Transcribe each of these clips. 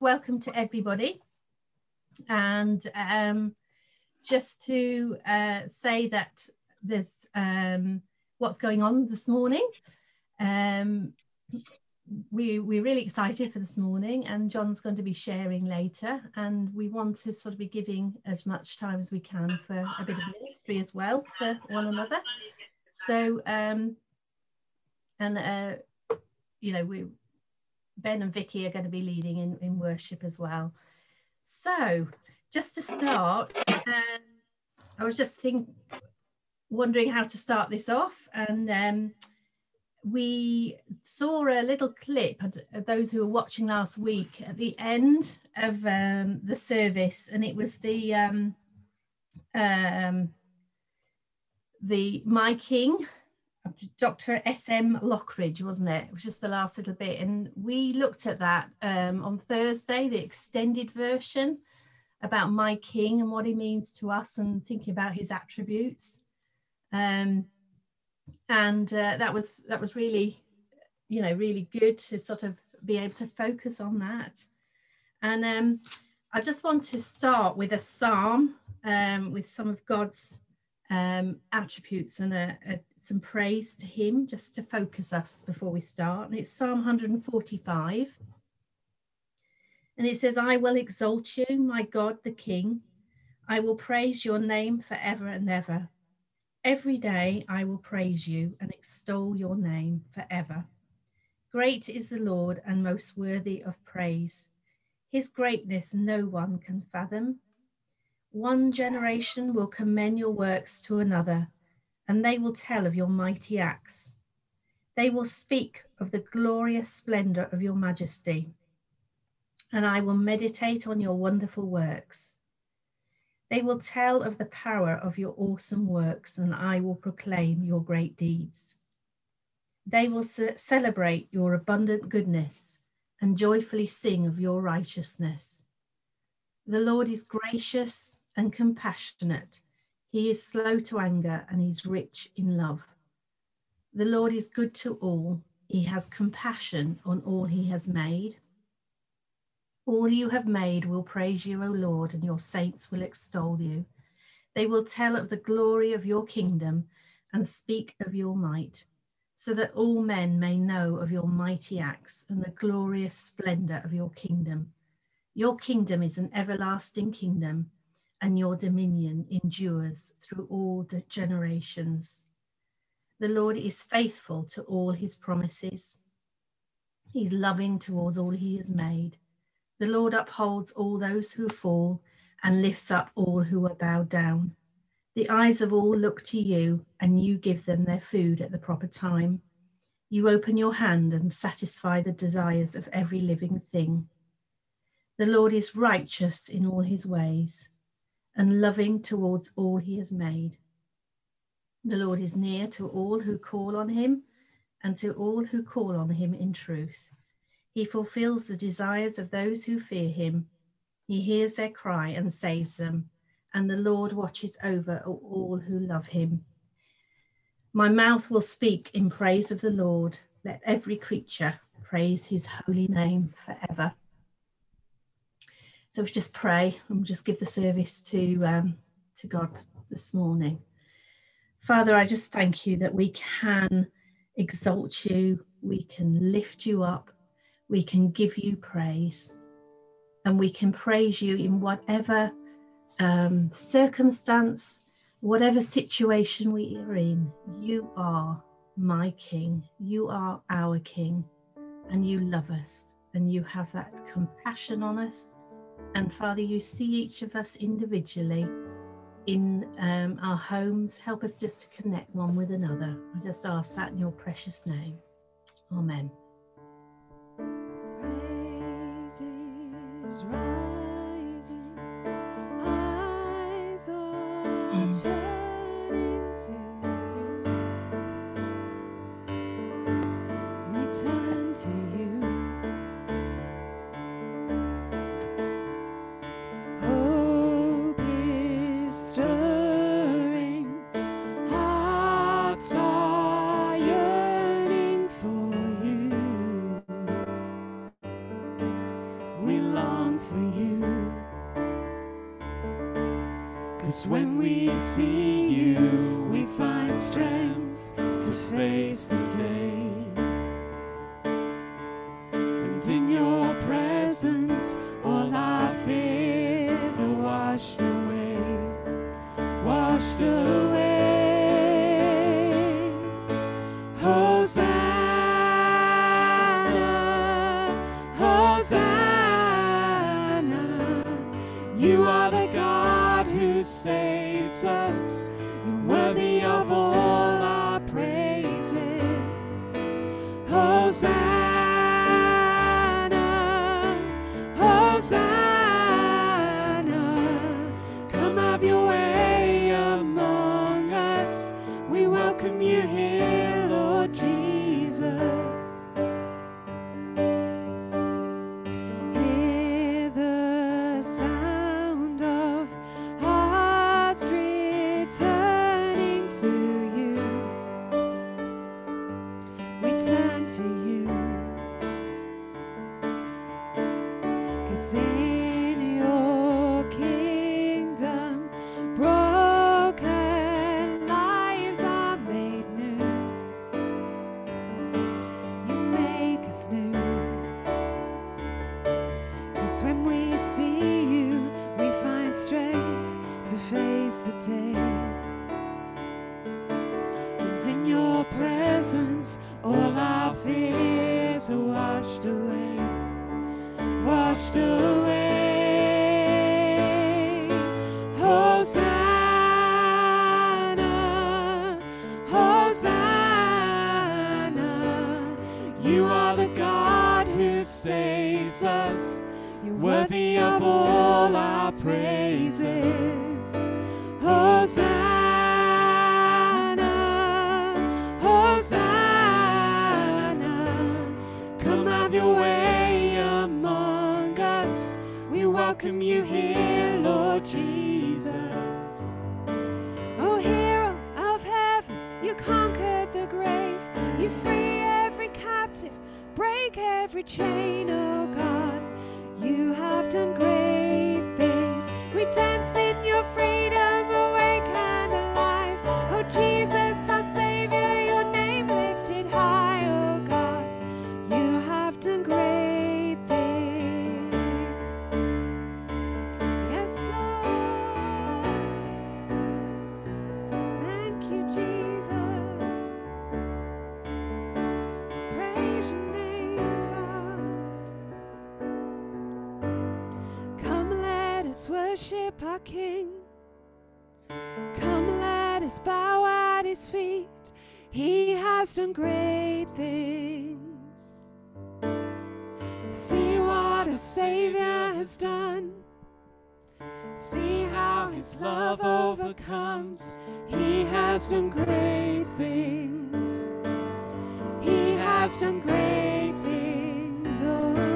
welcome to everybody. And um, just to uh, say that there's um, what's going on this morning. Um, we, we're really excited for this morning and John's going to be sharing later and we want to sort of be giving as much time as we can for a bit of ministry as well for one another. So, um, and, uh, you know, we, Ben and Vicky are going to be leading in, in worship as well. So just to start, um, I was just think, wondering how to start this off and um, we saw a little clip of those who were watching last week at the end of um, the service and it was the um, um, the my king Dr. S.M. Lockridge, wasn't it? It was just the last little bit. And we looked at that um, on Thursday, the extended version about my king and what he means to us and thinking about his attributes. Um, and uh, that was that was really, you know, really good to sort of be able to focus on that. And um, I just want to start with a psalm um, with some of God's um, attributes and a, a, some praise to him just to focus us before we start. And it's Psalm 145. And it says, I will exalt you, my God the King. I will praise your name forever and ever. Every day I will praise you and extol your name forever. Great is the Lord and most worthy of praise. His greatness no one can fathom. One generation will commend your works to another and they will tell of your mighty acts. They will speak of the glorious splendor of your majesty, and I will meditate on your wonderful works. They will tell of the power of your awesome works, and I will proclaim your great deeds. They will celebrate your abundant goodness and joyfully sing of your righteousness. The Lord is gracious and compassionate he is slow to anger and he's rich in love. The Lord is good to all. He has compassion on all he has made. All you have made will praise you, O Lord, and your saints will extol you. They will tell of the glory of your kingdom and speak of your might, so that all men may know of your mighty acts and the glorious splendor of your kingdom. Your kingdom is an everlasting kingdom and your dominion endures through all the generations. The Lord is faithful to all his promises. He's loving towards all he has made. The Lord upholds all those who fall and lifts up all who are bowed down. The eyes of all look to you, and you give them their food at the proper time. You open your hand and satisfy the desires of every living thing. The Lord is righteous in all his ways and loving towards all he has made. The Lord is near to all who call on him and to all who call on him in truth. He fulfills the desires of those who fear him. He hears their cry and saves them, and the Lord watches over all who love him. My mouth will speak in praise of the Lord. Let every creature praise his holy name forever. So we just pray and just give the service to um, to God this morning. Father, I just thank you that we can exalt you, we can lift you up, we can give you praise, and we can praise you in whatever um, circumstance, whatever situation we are in. You are my King, you are our King, and you love us, and you have that compassion on us and Father, you see each of us individually in um, our homes. Help us just to connect one with another. I just ask that in your precious name. Amen. rising, mm. Presence, all our fears are washed away, washed away. Hosanna, Hosanna. You are the God who saves us. You're worthy of all our praises. Here, Lord Jesus. Oh, hero of heaven, you conquered the grave. You free every captive, break every chain, oh God. You have done great things. We dance in your freedom, worship our King. Come, let us bow at his feet. He has done great things. See what a Savior has done. See how his love overcomes. He has done great things. He has done great things. Oh,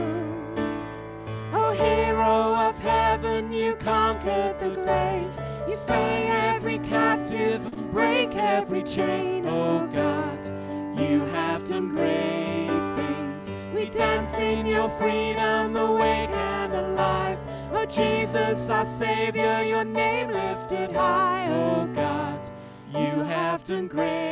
hero of heaven, you conquered the grave. You free every captive, break every chain. Oh God, you have done great things. We dance in your freedom, awake and alive. Oh Jesus, our Savior, your name lifted high. Oh God, you have done great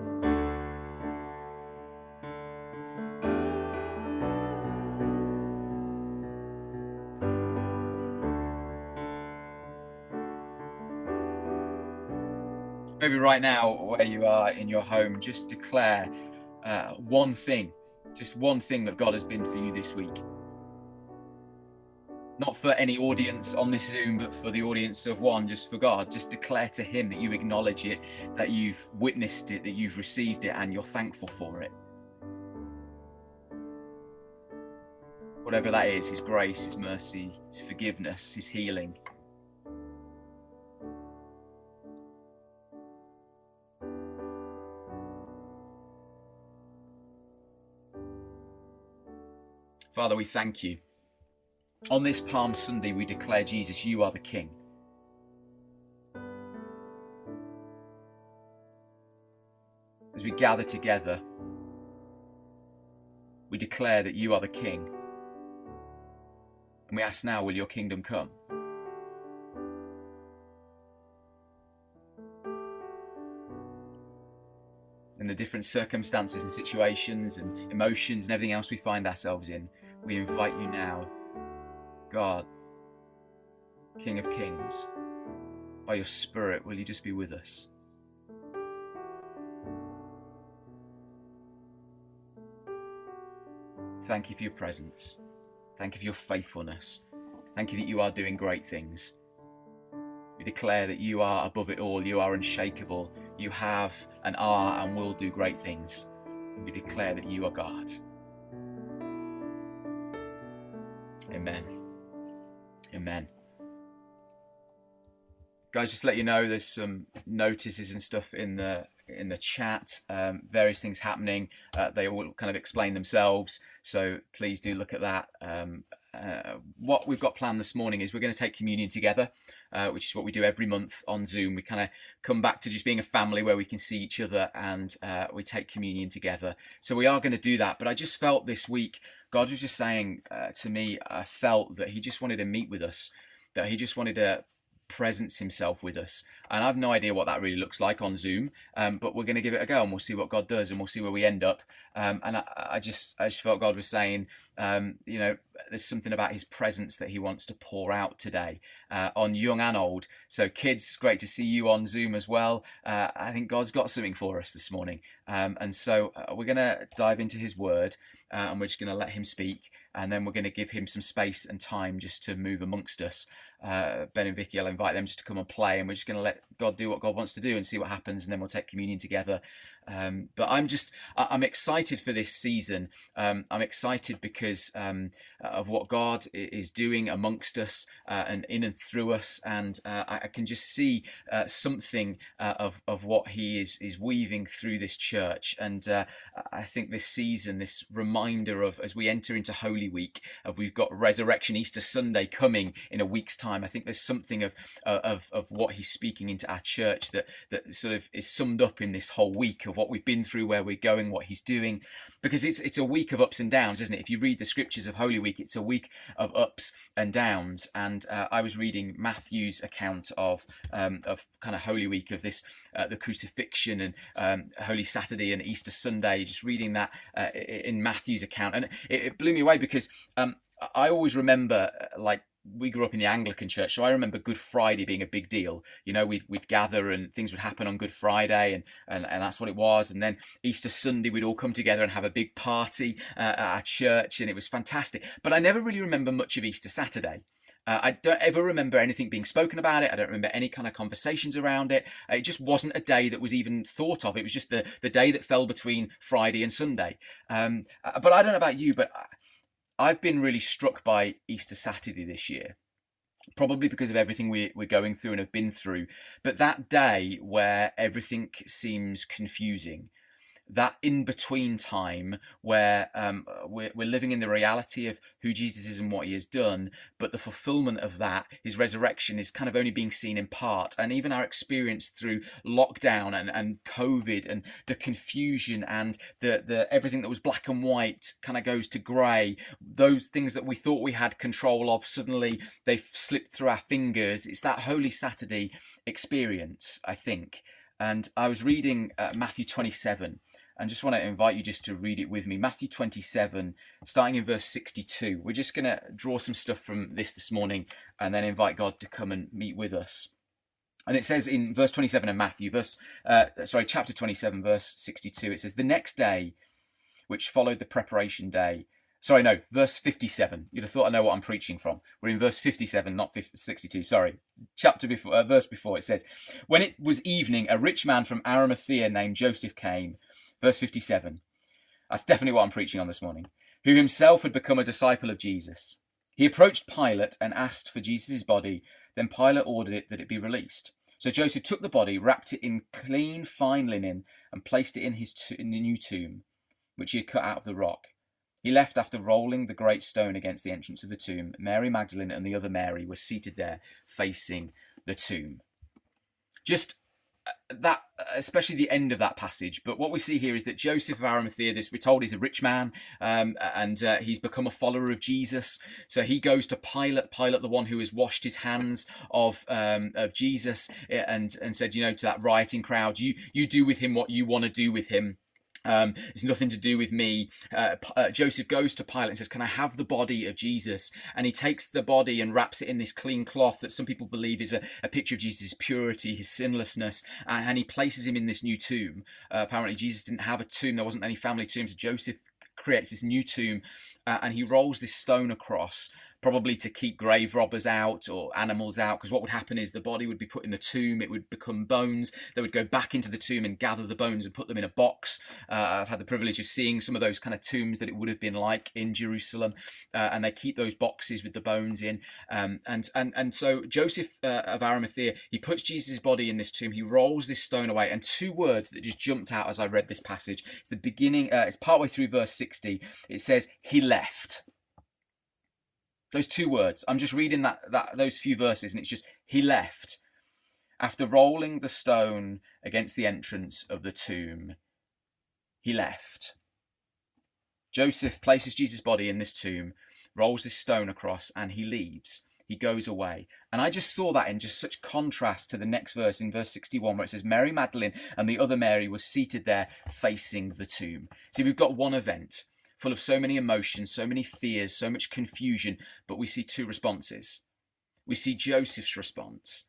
Maybe right now, where you are in your home, just declare uh, one thing, just one thing that God has been for you this week. Not for any audience on this Zoom, but for the audience of one, just for God. Just declare to Him that you acknowledge it, that you've witnessed it, that you've received it, and you're thankful for it. Whatever that is His grace, His mercy, His forgiveness, His healing. Father, we thank you. On this Palm Sunday, we declare, Jesus, you are the King. As we gather together, we declare that you are the King. And we ask now, will your kingdom come? In the different circumstances and situations and emotions and everything else we find ourselves in, we invite you now, God, King of Kings, by your Spirit, will you just be with us? Thank you for your presence. Thank you for your faithfulness. Thank you that you are doing great things. We declare that you are above it all, you are unshakable, you have and are and will do great things. We declare that you are God. Amen. Amen. Guys, just let you know, there's some notices and stuff in the in the chat. Um, various things happening. Uh, they all kind of explain themselves. So please do look at that. Um, uh, what we've got planned this morning is we're going to take communion together, uh, which is what we do every month on Zoom. We kind of come back to just being a family where we can see each other and uh, we take communion together. So we are going to do that. But I just felt this week, God was just saying uh, to me, I felt that He just wanted to meet with us, that He just wanted to presence himself with us. And I have no idea what that really looks like on Zoom, um, but we're going to give it a go and we'll see what God does and we'll see where we end up. Um, and I, I, just, I just felt God was saying, um, you know, there's something about His presence that He wants to pour out today uh, on young and old. So, kids, great to see you on Zoom as well. Uh, I think God's got something for us this morning, um, and so uh, we're going to dive into His Word. Uh, and we're just going to let him speak, and then we're going to give him some space and time just to move amongst us uh, Ben and Vicky, I'll invite them just to come and play, and we're just going to let God do what God wants to do and see what happens, and then we'll take communion together. Um, but I'm just, I'm excited for this season. Um, I'm excited because um, of what God is doing amongst us uh, and in and through us, and uh, I can just see uh, something uh, of of what He is is weaving through this church. And uh, I think this season, this reminder of as we enter into Holy Week, of we've got Resurrection Easter Sunday coming in a week's time. I think there's something of of of what He's speaking into our church that that sort of is summed up in this whole week of what we've been through, where we're going, what He's doing, because it's it's a week of ups and downs, isn't it? If you read the scriptures of Holy Week, it's a week of ups and downs. And uh, I was reading Matthew's account of um, of kind of Holy Week of this uh, the crucifixion and um, Holy Saturday and Easter Sunday. Just reading that uh, in Matthew's account, and it, it blew me away because um, I always remember uh, like we grew up in the Anglican church, so I remember Good Friday being a big deal. You know, we'd, we'd gather and things would happen on Good Friday, and, and, and that's what it was. And then Easter Sunday, we'd all come together and have a big party uh, at our church, and it was fantastic. But I never really remember much of Easter Saturday. Uh, I don't ever remember anything being spoken about it. I don't remember any kind of conversations around it. Uh, It just wasn't a day that was even thought of. It was just the, the day that fell between Friday and Sunday. Um, uh, but I don't know about you, but I- I've been really struck by Easter Saturday this year. Probably because of everything we, we're going through and have been through. But that day where everything seems confusing, that in between time where um, we're, we're living in the reality of who Jesus is and what he has done, but the fulfillment of that, his resurrection, is kind of only being seen in part. And even our experience through lockdown and, and COVID and the confusion and the, the everything that was black and white kind of goes to grey. Those things that we thought we had control of, suddenly they've slipped through our fingers. It's that Holy Saturday experience, I think. And I was reading uh, Matthew 27 and just want to invite you just to read it with me. Matthew 27, starting in verse 62. We're just going to draw some stuff from this this morning and then invite God to come and meet with us. And it says in verse 27 of Matthew, verse uh, sorry, chapter 27, verse 62, it says, The next day, which followed the preparation day, sorry, no, verse 57. You'd have thought I know what I'm preaching from. We're in verse 57, not 50, 62, sorry. Chapter before, uh, verse before, it says, When it was evening, a rich man from Arimathea named Joseph came. Verse 57. That's definitely what I'm preaching on this morning. Who himself had become a disciple of Jesus. He approached Pilate and asked for Jesus' body. Then Pilate ordered it that it be released. So Joseph took the body, wrapped it in clean, fine linen, and placed it in his in the new tomb, which he had cut out of the rock. He left after rolling the great stone against the entrance of the tomb. Mary Magdalene and the other Mary were seated there, facing the tomb. Just that especially the end of that passage but what we see here is that joseph of arimathea this we're told is a rich man um, and uh, he's become a follower of jesus. So he goes to pilate pilate the one who has washed his hands of um, of jesus eh, and and said you know to that rioting crowd you you do with him what you want to do with him um, it's nothing to do with me. Uh, uh, Joseph goes to Pilate and says, Can I have the body of Jesus? And he takes the body and wraps it in this clean cloth that some people believe is a, a picture of Jesus' purity, his sinlessness, and, and he places him in this new tomb. Uh, apparently, Jesus didn't have a tomb, there wasn't any family tomb, so Joseph creates this new tomb uh, and he rolls this stone across probably to keep grave robbers out or animals out because what would happen is the body would be put in the tomb it would become bones. They would go back into the tomb and gather the bones and put them in a box. Uh, i've had the privilege of seeing some of those kind of tombs that it would have been like in jerusalem uh, and they keep those boxes with the bones in. Um, and and and so joseph uh, of arimathea he puts jesus' body in this tomb he rolls this stone away and two words that just jumped out as i read this passage. It's the beginning uh, it's partway through verse 60 it says he left those two words. I'm just reading that that those few verses and it's just he left after rolling the stone against the entrance of the tomb. He left. Joseph places jesus body in this tomb rolls this stone across and he leaves. He goes away. And i just saw that in just such contrast to the next verse in verse 61 where it says mary magdalene and the other mary were seated there facing the tomb. See we've got one event full of so many emotions, so many fears, so much confusion, but we see two responses. We see Joseph's response.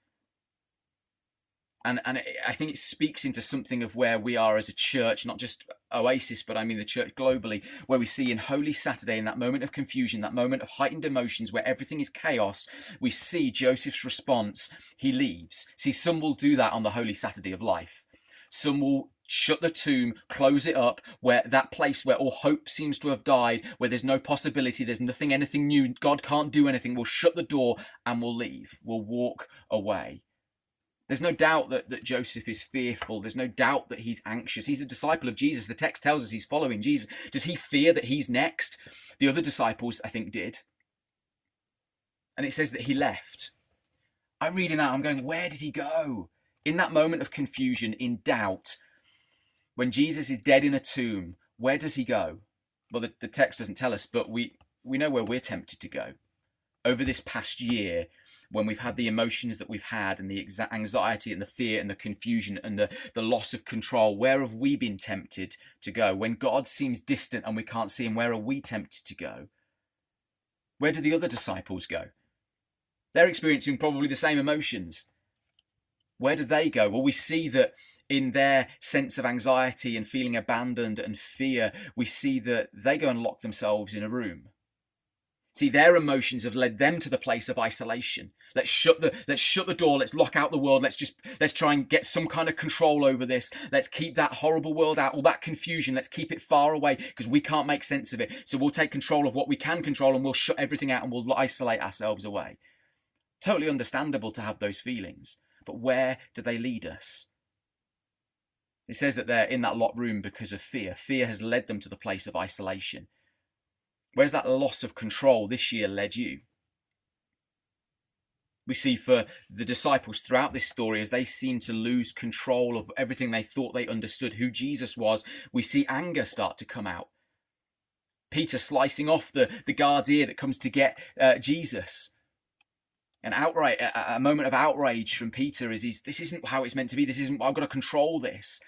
And, and I think it speaks into something of where we are as a church, not just Oasis, but I mean the church globally, where we see in Holy Saturday, in that moment of confusion, that moment of heightened emotions where everything is chaos, we see Joseph's response. He leaves. See, some will do that on the Holy Saturday of life. Some will shut the tomb, close it up, where that place where all hope seems to have died, where there's no possibility, there's nothing, anything new, God can't do anything, we'll shut the door and we'll leave. We'll walk away. There's no doubt that, that Joseph is fearful. There's no doubt that he's anxious. He's a disciple of Jesus. The text tells us he's following Jesus. Does he fear that he's next? The other disciples, I think, did. And it says that he left. I'm reading that, I'm going, where did he go? In that moment of confusion, in doubt, when Jesus is dead in a tomb, where does he go? Well, the, the text doesn't tell us, but we, we know where we're tempted to go. Over this past year, when we've had the emotions that we've had and the anxiety and the fear and the confusion and the, the loss of control, where have we been tempted to go? When God seems distant and we can't see him, where are we tempted to go? Where do the other disciples go? They're experiencing probably the same emotions. Where do they go? Well, we see that in their sense of anxiety and feeling abandoned and fear, we see that they go and lock themselves in a room. See, their emotions have led them to the place of isolation. Let's shut the let's shut the door. Let's lock out the world. Let's just let's try and get some kind of control over this. Let's keep that horrible world out, all that confusion. Let's keep it far away because we can't make sense of it. So we'll take control of what we can control and we'll shut everything out and we'll isolate ourselves away. Totally understandable to have those feelings, but where do they lead us? It says that they're in that locked room because of fear. Fear has led them to the place of isolation. Where's that loss of control this year led you? We see for the disciples throughout this story, as they seem to lose control of everything they thought they understood who Jesus was, we see anger start to come out. Peter slicing off the, the guard's ear that comes to get uh, Jesus. An outright, a, a moment of outrage from Peter is he's, this isn't how it's meant to be. This isn't, I've got to control this.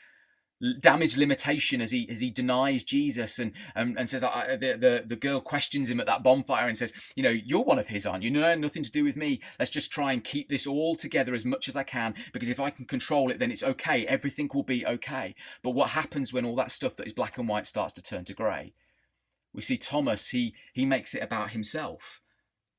Damage limitation as he as he denies Jesus and um, and says I, the, the the girl questions him at that bonfire and says you know you're one of his aren't you? No nothing to do with me. Let's just try and keep this all together as much as I can because if I can control it then it's okay. Everything will be okay. But what happens when all that stuff that is black and white starts to turn to grey? We see Thomas he he makes it about himself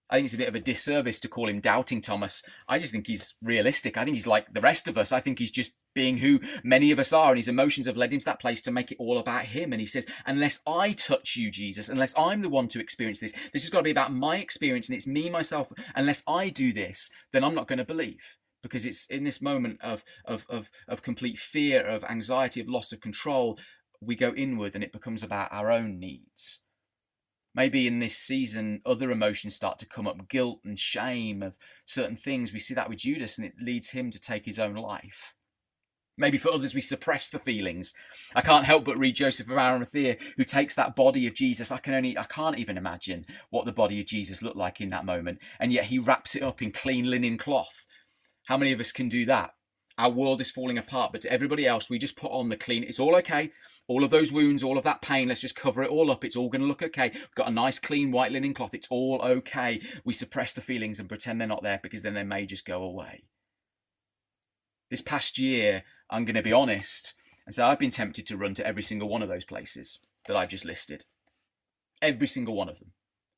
I think it's a bit of a disservice to call him doubting Thomas. I just think he's realistic. I think he's like the rest of us. I think he's just being who many of us are, and his emotions have led him to that place to make it all about him. And he says, Unless I touch you, Jesus, unless I'm the one to experience this, this has got to be about my experience, and it's me, myself. Unless I do this, then I'm not going to believe. Because it's in this moment of, of, of, of complete fear, of anxiety, of loss of control, we go inward and it becomes about our own needs maybe in this season other emotions start to come up. Guilt and shame of certain things. We see that with judas and it leads him to take his own life. Maybe for others we suppress the feelings. I can't help but read joseph of arimathea who takes that body of jesus. I can only i can't even imagine what the body of jesus looked like in that moment. And yet he wraps it up in clean linen cloth. How many of us can do that our world is falling apart. But to everybody else, we just put on the clean. It's all okay. All of those wounds, all of that pain, let's just cover it all up. It's all going to look okay. We've got a nice, clean white linen cloth. It's all okay. We suppress the feelings and pretend they're not there because then they may just go away. This past year, I'm going to be honest and say I've been tempted to run to every single one of those places that I've just listed. Every single one of them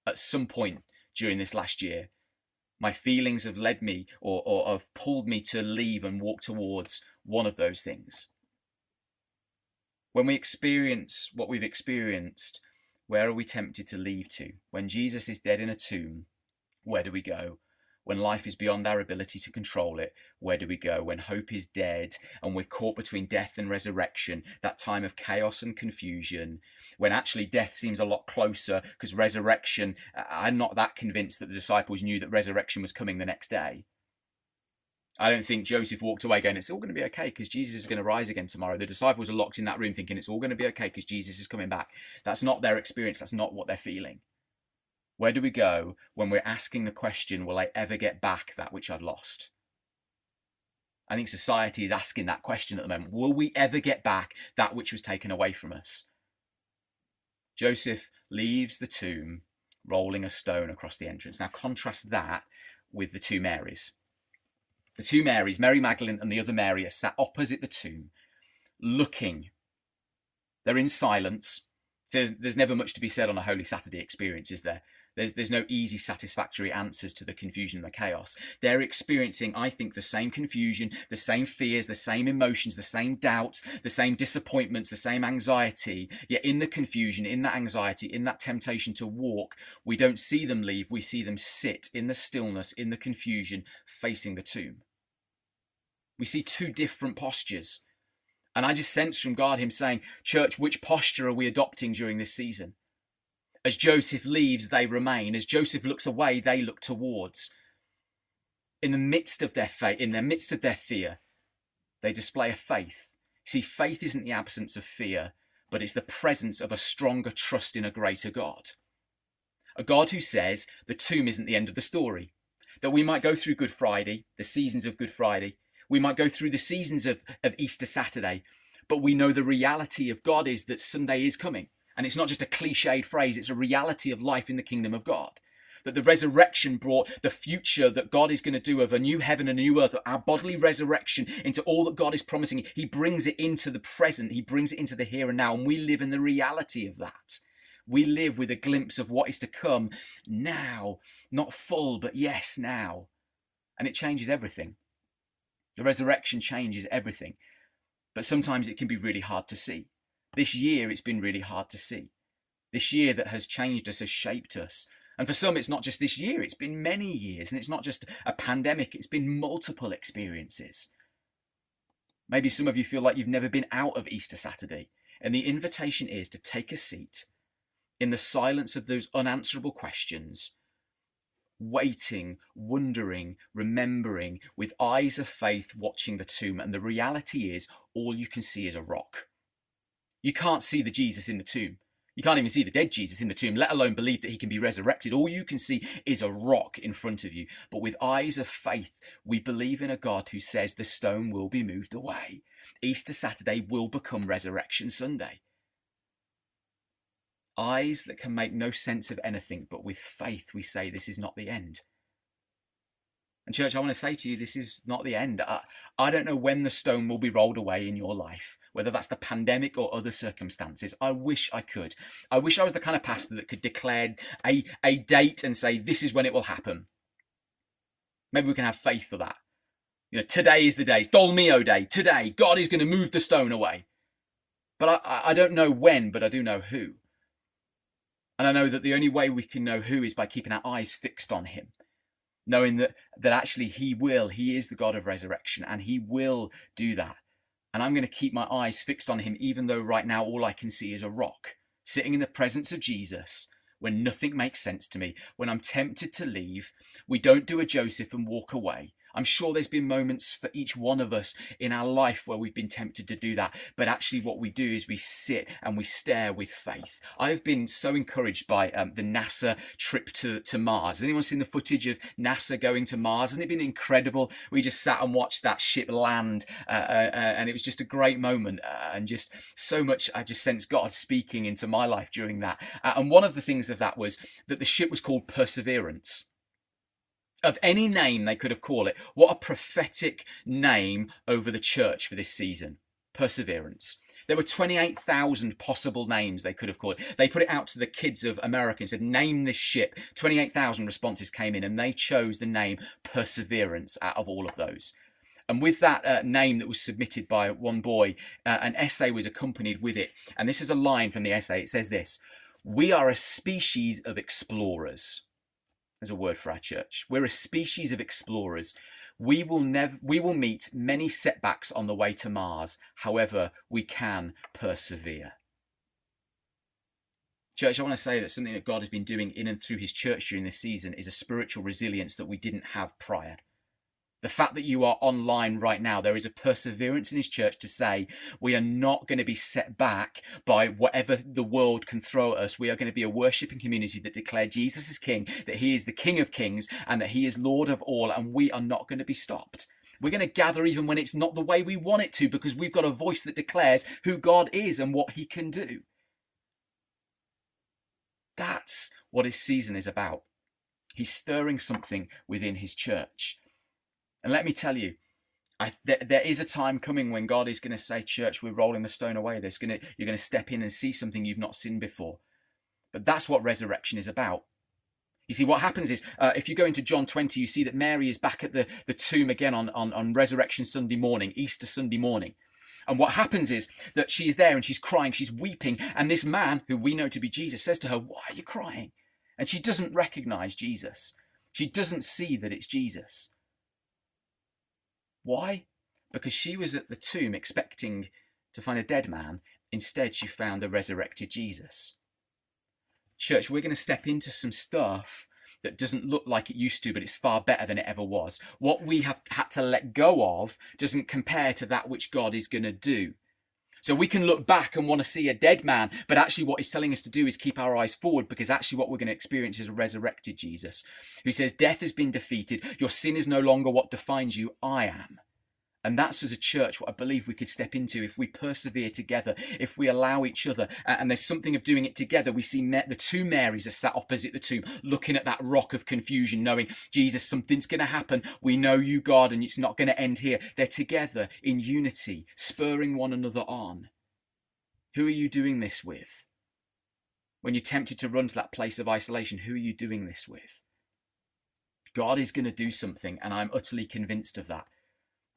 at some point during this last year my feelings have led me or, or have pulled me to leave and walk towards one of those things. When we experience what we've experienced, where are we tempted to leave to? When Jesus is dead in a tomb, where do we go? When life is beyond our ability to control it, where do we go? When hope is dead and we're caught between death and resurrection, that time of chaos and confusion, when actually death seems a lot closer because resurrection, I'm not that convinced that the disciples knew that resurrection was coming the next day. I don't think Joseph walked away going, it's all going to be okay because Jesus is going to rise again tomorrow. The disciples are locked in that room thinking it's all going to be okay because Jesus is coming back. That's not their experience. That's not what they're feeling. Where do we go when we're asking the question, will I ever get back that which I've lost? I think society is asking that question at the moment. Will we ever get back that which was taken away from us? Joseph leaves the tomb, rolling a stone across the entrance. Now, contrast that with the two Marys. The two Marys, Mary Magdalene and the other Mary, are sat opposite the tomb, looking. They're in silence. There's, there's never much to be said on a Holy Saturday experience, is there? There's, there's no easy, satisfactory answers to the confusion and the chaos. They're experiencing, I think, the same confusion, the same fears, the same emotions, the same doubts, the same disappointments, the same anxiety. Yet in the confusion, in that anxiety, in that temptation to walk, we don't see them leave. We see them sit in the stillness, in the confusion, facing the tomb. We see two different postures. And I just sense from God Him saying, Church, which posture are we adopting during this season? As Joseph leaves, they remain. As Joseph looks away, they look towards. In the midst of their faith, in the midst of their fear, they display a faith. See, faith isn't the absence of fear, but it's the presence of a stronger trust in a greater God. A God who says the tomb isn't the end of the story. That we might go through Good Friday, the seasons of Good Friday, we might go through the seasons of, of Easter Saturday, but we know the reality of God is that Sunday is coming. And it's not just a cliched phrase, it's a reality of life in the kingdom of God. That the resurrection brought the future that God is going to do of a new heaven and a new earth, our bodily resurrection into all that God is promising. He brings it into the present, He brings it into the here and now, and we live in the reality of that. We live with a glimpse of what is to come now, not full, but yes, now. And it changes everything. The resurrection changes everything. But sometimes it can be really hard to see. This year, it's been really hard to see. This year that has changed us, has shaped us. And for some, it's not just this year, it's been many years. And it's not just a pandemic, it's been multiple experiences. Maybe some of you feel like you've never been out of Easter Saturday. And the invitation is to take a seat in the silence of those unanswerable questions, waiting, wondering, remembering, with eyes of faith watching the tomb. And the reality is, all you can see is a rock. You can't see the Jesus in the tomb. You can't even see the dead Jesus in the tomb, let alone believe that he can be resurrected. All you can see is a rock in front of you. But with eyes of faith, we believe in a God who says the stone will be moved away. Easter Saturday will become Resurrection Sunday. Eyes that can make no sense of anything, but with faith, we say this is not the end. And, church, I want to say to you, this is not the end. I, I don't know when the stone will be rolled away in your life, whether that's the pandemic or other circumstances. I wish I could. I wish I was the kind of pastor that could declare a, a date and say, this is when it will happen. Maybe we can have faith for that. You know, today is the day. It's Dolmio Day. Today, God is going to move the stone away. But I, I don't know when, but I do know who. And I know that the only way we can know who is by keeping our eyes fixed on Him knowing that that actually he will he is the god of resurrection and he will do that. And i'm going to keep my eyes fixed on him even though right now all i can see is a rock sitting in the presence of jesus when nothing makes sense to me. When i'm tempted to leave we don't do a joseph and walk away I'm sure there's been moments for each one of us in our life where we've been tempted to do that. But actually, what we do is we sit and we stare with faith. I've been so encouraged by um, the NASA trip to, to Mars. Has anyone seen the footage of NASA going to Mars? Hasn't it been incredible? We just sat and watched that ship land, uh, uh, uh and it was just a great moment. Uh, and just so much, I just sensed God speaking into my life during that. Uh, and one of the things of that was that the ship was called Perseverance of any name they could have called it. What a prophetic name over the church for this season. Perseverance. There were 28,000 possible names they could have called. They put it out to the kids of America and said, name this ship. 28,000 responses came in and they chose the name Perseverance out of all of those. And with that uh, name that was submitted by one boy, uh, an essay was accompanied with it. And this is a line from the essay. It says this We are a species of explorers as a word for our church. We're a species of explorers. We will never we will meet many setbacks on the way to Mars. However, we can persevere. Church, I want to say that something that God has been doing in and through his church during this season is a spiritual resilience that we didn't have prior. The fact that you are online right now, there is a perseverance in his church to say, we are not going to be set back by whatever the world can throw at us. We are going to be a worshipping community that declare Jesus is King, that he is the King of Kings, and that he is Lord of all, and we are not going to be stopped. We're going to gather even when it's not the way we want it to, because we've got a voice that declares who God is and what he can do. That's what his season is about. He's stirring something within his church. And let me tell you, I, there, is a time coming when God is going to say, "Church, we're rolling the stone away." There's going to you're going to step in and see something you've not seen before. But that's what resurrection is about. You see, what happens is, uh, if you go into John 20, you see that Mary is back at the, the tomb again on, on, on Resurrection Sunday morning, Easter Sunday morning. And what happens is that she is there and she's crying, she's weeping, and this man, who we know to be Jesus, says to her, Why are you crying? And she doesn't recognize Jesus. She doesn't see that it's Jesus. Why? Because she was at the tomb expecting to find a dead man. Instead, she found the resurrected Jesus. Church, we're going to step into some stuff that doesn't look like it used to, but it's far better than it ever was. What we have had to let go of doesn't compare to that which God is going to do. So we can look back and want to see a dead man, but actually, what he's telling us to do is keep our eyes forward because actually, what we're going to experience is a resurrected Jesus who says, Death has been defeated. Your sin is no longer what defines you. I am. And that's as a church what I believe we could step into if we persevere together, if we allow each other. And there's something of doing it together. We see the two Marys are sat opposite the tomb, looking at that rock of confusion, knowing, Jesus, something's going to happen. We know you, God, and it's not going to end here. They're together in unity, spurring one another on. Who are you doing this with? When you're tempted to run to that place of isolation, who are you doing this with? God is going to do something, and I'm utterly convinced of that.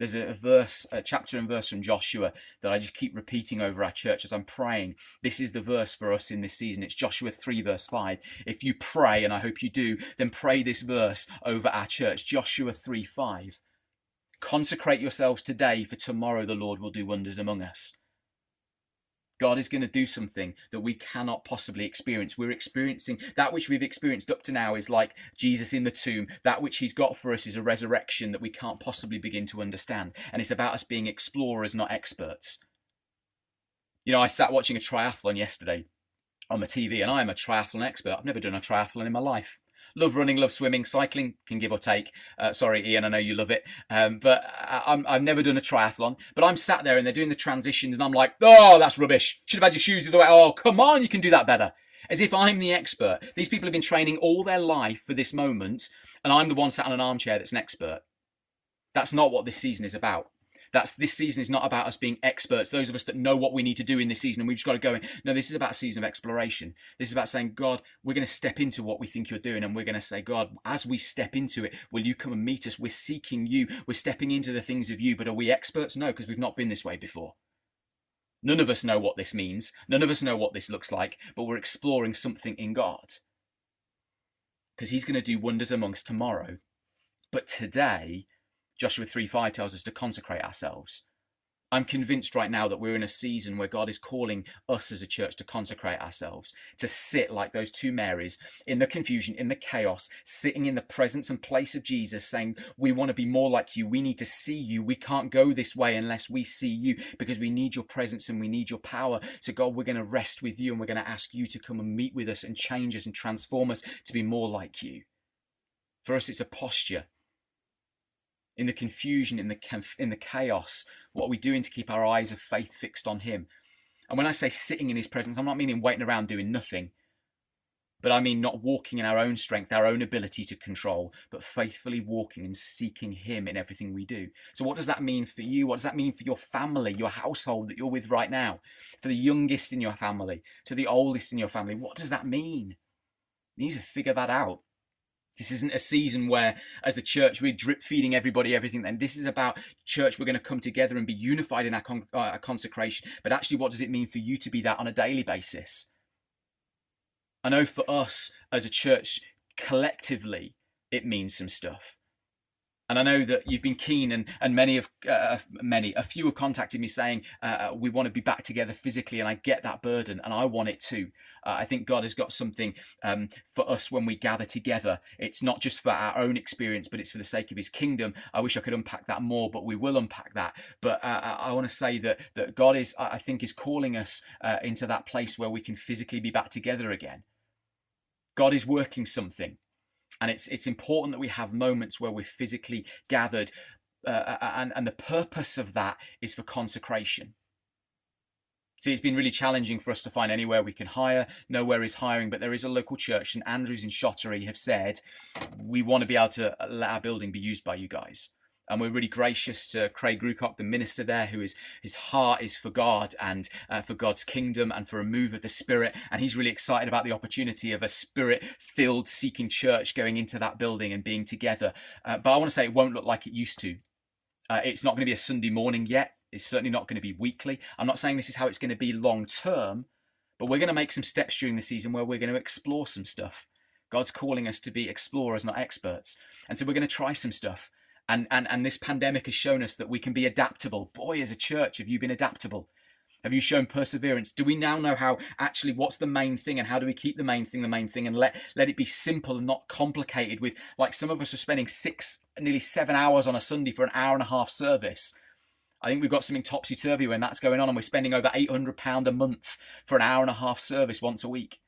There's a, verse, a chapter and verse from Joshua that I just keep repeating over our church as I'm praying. This is the verse for us in this season. It's Joshua 3, verse 5. If you pray, and I hope you do, then pray this verse over our church. Joshua 3, 5. Consecrate yourselves today, for tomorrow the Lord will do wonders among us. God is going to do something that we cannot possibly experience. We're experiencing that which we've experienced up to now is like Jesus in the tomb. That which he's got for us is a resurrection that we can't possibly begin to understand. And it's about us being explorers, not experts. You know, I sat watching a triathlon yesterday on the TV, and I'm a triathlon expert. I've never done a triathlon in my life love running, love swimming, cycling can give or take. Uh, sorry, Ian, I know you love it, um, but I, have never done a triathlon. But I'm sat there and they're doing the transitions, and I'm like, oh, that's rubbish. Should have had your shoes the other way. Oh, come on, you can do that better. As if I'm the expert. These people have been training all their life for this moment, and I'm the one sat on an armchair that's an expert. That's not what this season is about. That's this season is not about us being experts, those of us that know what we need to do in this season and we've just got to go in. No, this is about a season of exploration. This is about saying, God, we're going to step into what we think you're doing and we're going to say, God, as we step into it, will you come and meet us? We're seeking you. We're stepping into the things of you, but are we experts? No, because we've not been this way before. None of us know what this means. None of us know what this looks like, but we're exploring something in God. Because He's going to do wonders amongst tomorrow. But today, Joshua 3 5 tells us to consecrate ourselves. I'm convinced right now that we're in a season where God is calling us as a church to consecrate ourselves, to sit like those two Marys in the confusion, in the chaos, sitting in the presence and place of Jesus, saying, We want to be more like you. We need to see you. We can't go this way unless we see you because we need your presence and we need your power. So, God, we're going to rest with you and we're going to ask you to come and meet with us and change us and transform us to be more like you. For us, it's a posture in the confusion, in the in the chaos? What are we doing to keep our eyes of faith fixed on Him? And when I say sitting in His presence, I'm not meaning waiting around doing nothing, but I mean not walking in our own strength, our own ability to control, but faithfully walking and seeking Him in everything we do. So, what does that mean for you? What does that mean for your family, your household that you're with right now? For the youngest in your family, to the oldest in your family, what does that mean? You need to figure that out. This isn't a season where, as the church, we're drip feeding everybody everything. Then this is about church. We're going to come together and be unified in our, con- uh, our consecration. But actually, what does it mean for you to be that on a daily basis? I know for us as a church, collectively, it means some stuff. And I know that you've been keen, and, and many of uh, many, a few have contacted me saying uh, uh, we want to be back together physically, and I get that burden, and I want it too. Uh, I think God has got something um, for us when we gather together. It's not just for our own experience, but it's for the sake of His kingdom. I wish I could unpack that more, but we will unpack that. But uh, I want to say that that God is, I think, is calling us uh, into that place where we can physically be back together again. God is working something and it's it's important that we have moments where we're physically gathered uh, uh, uh, and and the purpose of that is for consecration See, it's been really challenging for us to find anywhere we can hire. Nowhere is hiring, but there is a local church, St Andrews in Shottery, have said, we want to be able to let our building be used by you guys and we're really gracious to Craig Rucock, the minister there, who is his heart is for God and uh, for God's kingdom and for a move of the Spirit, and he's really excited about the opportunity of a Spirit-filled seeking church going into that building and being together. Uh, but I want to say it won't look like it used to. Uh, it's not going to be a Sunday morning yet. It's certainly not going to be weekly. I'm not saying this is how it's going to be long term, but we're going to make some steps during the season where we're going to explore some stuff. God's calling us to be explorers, not experts. And so we're going to try some stuff. And, and, and this pandemic has shown us that we can be adaptable. Boy, as a church, have you been adaptable? Have you shown perseverance? Do we now know how actually what's the main thing and how do we keep the main thing the main thing and let, let it be simple and not complicated with like some of us are spending six, nearly seven hours on a Sunday for an hour and a half service. I think we've got something topsy turvy when that's going on and we're spending over £800 a month for an hour and a half service once a week.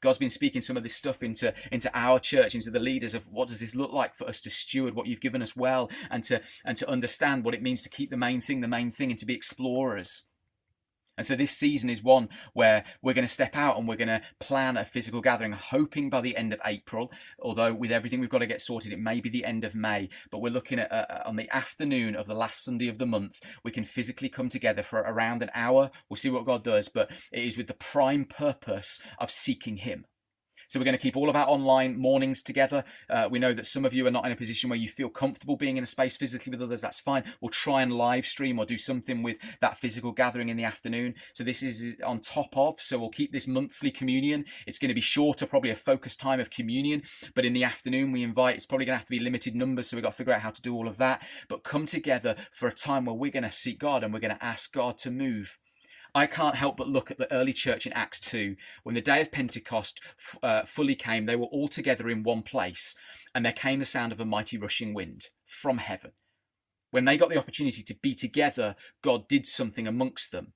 God's been speaking some of this stuff into, into our church, into the leaders of what does this look like for us to steward what you've given us well and to and to understand what it means to keep the main thing the main thing and to be explorers. And so this season is one where we're going to step out and we're going to plan a physical gathering, hoping by the end of April, although with everything we've got to get sorted, it may be the end of May. But we're looking at uh, on the afternoon of the last Sunday of the month, we can physically come together for around an hour. We'll see what God does, but it is with the prime purpose of seeking Him. So we're going to keep all of our online mornings together. Uh, we know that some of you are not in a position where you feel comfortable being in a space physically with others. That's fine. We'll try and live stream or do something with that physical gathering in the afternoon. So this is on top of. So we'll keep this monthly communion. It's going to be shorter, probably a focused time of communion. But in the afternoon, we invite. It's probably going to have to be limited numbers. So we've got to figure out how to do all of that. But come together for a time where we're going to seek God and we're going to ask God to move. I can't help but look at the early church in Acts 2. When the day of Pentecost uh, fully came, they were all together in one place, and there came the sound of a mighty rushing wind from heaven. When they got the opportunity to be together, God did something amongst them.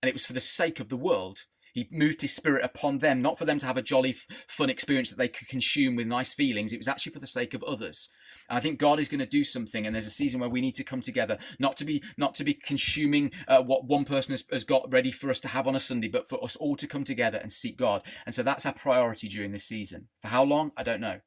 And it was for the sake of the world. He moved his spirit upon them, not for them to have a jolly, fun experience that they could consume with nice feelings. It was actually for the sake of others. And I think God is going to do something, and there's a season where we need to come together, not to be not to be consuming uh, what one person has, has got ready for us to have on a Sunday, but for us all to come together and seek God. And so that's our priority during this season. For how long? I don't know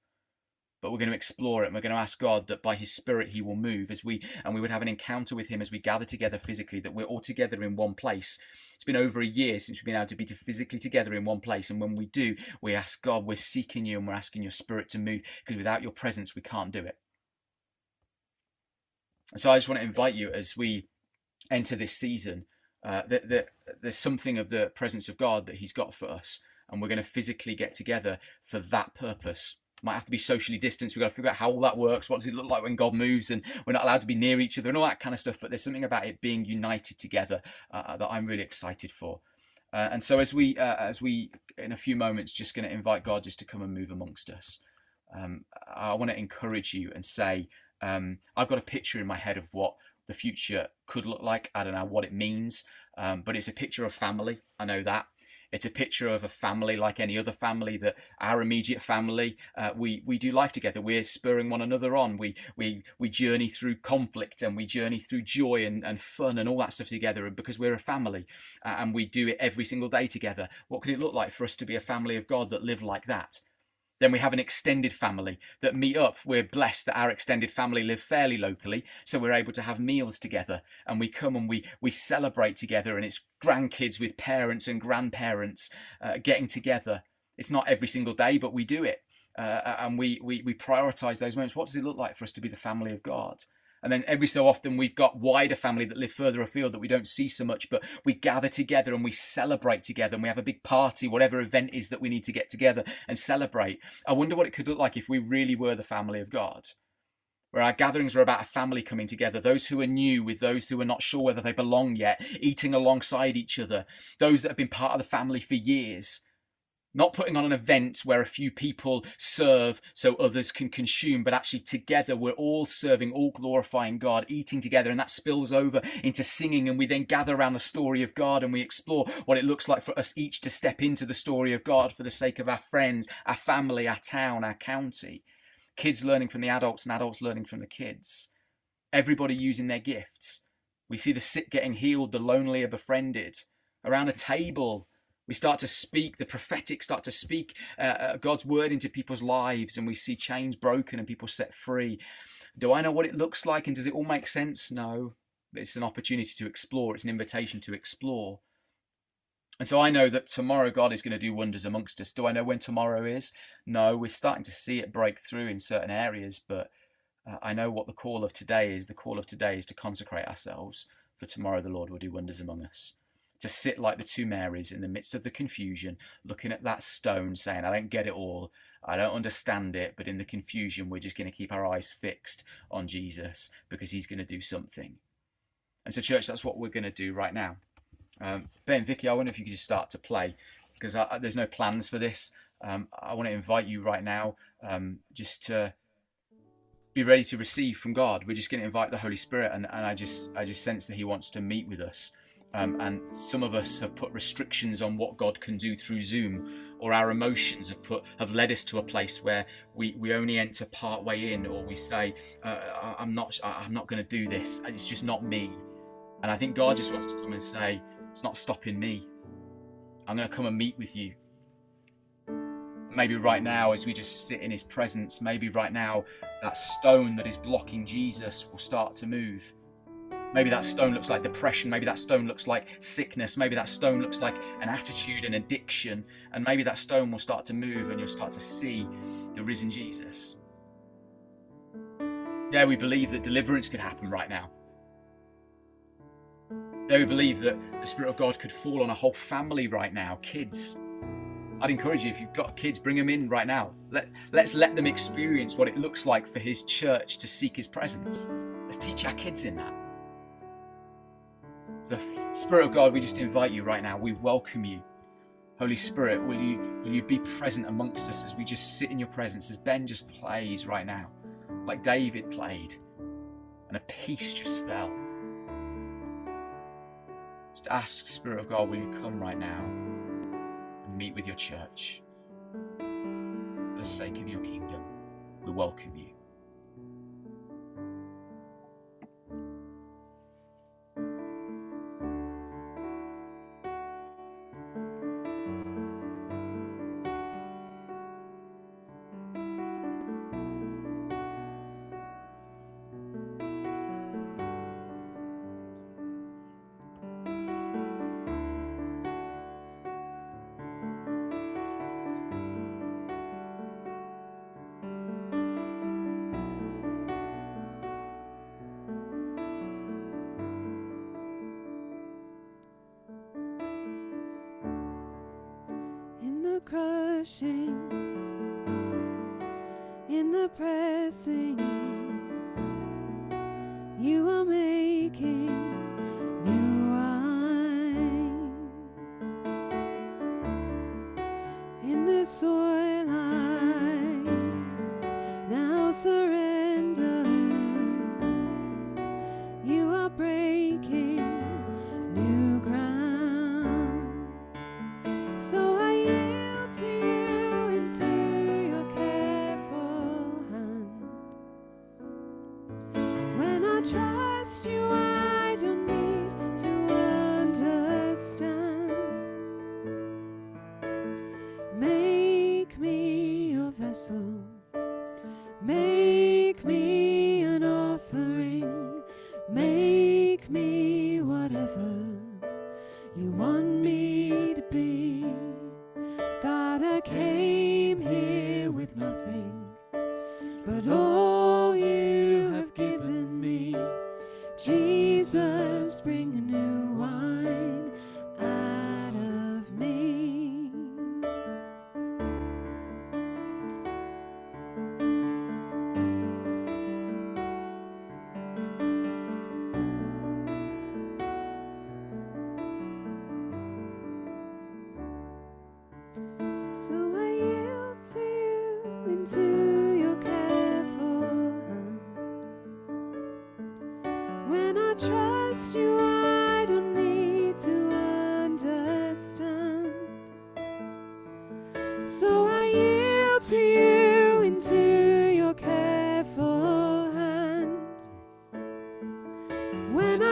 but we're going to explore it and we're going to ask God that by his spirit he will move as we and we would have an encounter with him as we gather together physically that we're all together in one place it's been over a year since we've been able to be physically together in one place and when we do we ask God we're seeking you and we're asking your spirit to move because without your presence we can't do it so I just want to invite you as we enter this season uh, that, that there's something of the presence of God that He's got for us, and we're going to physically get together for that purpose. Might have to be socially distanced. We've got to figure out how all that works. What does it look like when God moves, and we're not allowed to be near each other, and all that kind of stuff. But there's something about it being united together uh, that I'm really excited for. Uh, and so as we uh, as we in a few moments just going to invite God just to come and move amongst us. Um, I want to encourage you and say um, I've got a picture in my head of what the future could look like. I don't know what it means, um, but it's a picture of family. I know that. It's a picture of a family like any other family that our immediate family, uh, we, we do life together. We're spurring one another on. We, we, we journey through conflict and we journey through joy and, and fun and all that stuff together because we're a family uh, and we do it every single day together. What could it look like for us to be a family of God that live like that? Then we have an extended family that meet up. We're blessed that our extended family live fairly locally, so we're able to have meals together and we come and we, we celebrate together. And it's grandkids with parents and grandparents uh, getting together. It's not every single day, but we do it. Uh, and we, we, we prioritize those moments. What does it look like for us to be the family of God? And then every so often we've got wider family that live further afield that we don't see so much, but we gather together and we celebrate together and we have a big party, whatever event is that we need to get together and celebrate. I wonder what it could look like if we really were the family of God. Where our gatherings are about a family coming together, those who are new with those who are not sure whether they belong yet, eating alongside each other, those that have been part of the family for years, not putting on an event where a few people serve so others can consume, but actually together we're all serving, all glorifying God, eating together, and that spills over into singing. And we then gather around the story of God and we explore what it looks like for us each to step into the story of God for the sake of our friends, our family, our town, our county. Kids learning from the adults and adults learning from the kids. Everybody using their gifts. We see the sick getting healed, the lonely are befriended. Around a table, we start to speak, the prophetic start to speak uh, uh, God's word into people's lives, and we see chains broken and people set free. Do I know what it looks like and does it all make sense? No. It's an opportunity to explore, it's an invitation to explore. And so I know that tomorrow God is going to do wonders amongst us. Do I know when tomorrow is? No, we're starting to see it break through in certain areas, but uh, I know what the call of today is. The call of today is to consecrate ourselves, for tomorrow the Lord will do wonders among us to sit like the two Marys in the midst of the confusion, looking at that stone, saying, I don't get it all, I don't understand it, but in the confusion, we're just going to keep our eyes fixed on Jesus because he's going to do something. And so, church, that's what we're going to do right now. Um, ben, Vicky, I wonder if you could just start to play because I, there's no plans for this. Um, I want to invite you right now um, just to be ready to receive from God. We're just going to invite the Holy Spirit, and, and I just I just sense that He wants to meet with us. Um, and some of us have put restrictions on what God can do through Zoom, or our emotions have put have led us to a place where we, we only enter part way in, or we say, uh, "I'm not I'm not going to do this. It's just not me." And I think God just wants to come and say, It's not stopping me. I'm going to come and meet with you. Maybe right now, as we just sit in his presence, maybe right now, that stone that is blocking Jesus will start to move. Maybe that stone looks like depression. Maybe that stone looks like sickness. Maybe that stone looks like an attitude, an addiction. And maybe that stone will start to move and you'll start to see the risen Jesus. There we believe that deliverance could happen right now. There we believe that the Spirit of God could fall on a whole family right now, kids. I'd encourage you, if you've got kids, bring them in right now. Let, let's let them experience what it looks like for His church to seek His presence. Let's teach our kids in that. The Spirit of God, we just invite you right now. We welcome you. Holy Spirit, will you, will you be present amongst us as we just sit in your presence, as Ben just plays right now, like David played, and a peace just fell. Just ask, Spirit of God, will you come right now and meet with your church? For the sake of your kingdom, we welcome you. In the pressing, you are making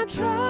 When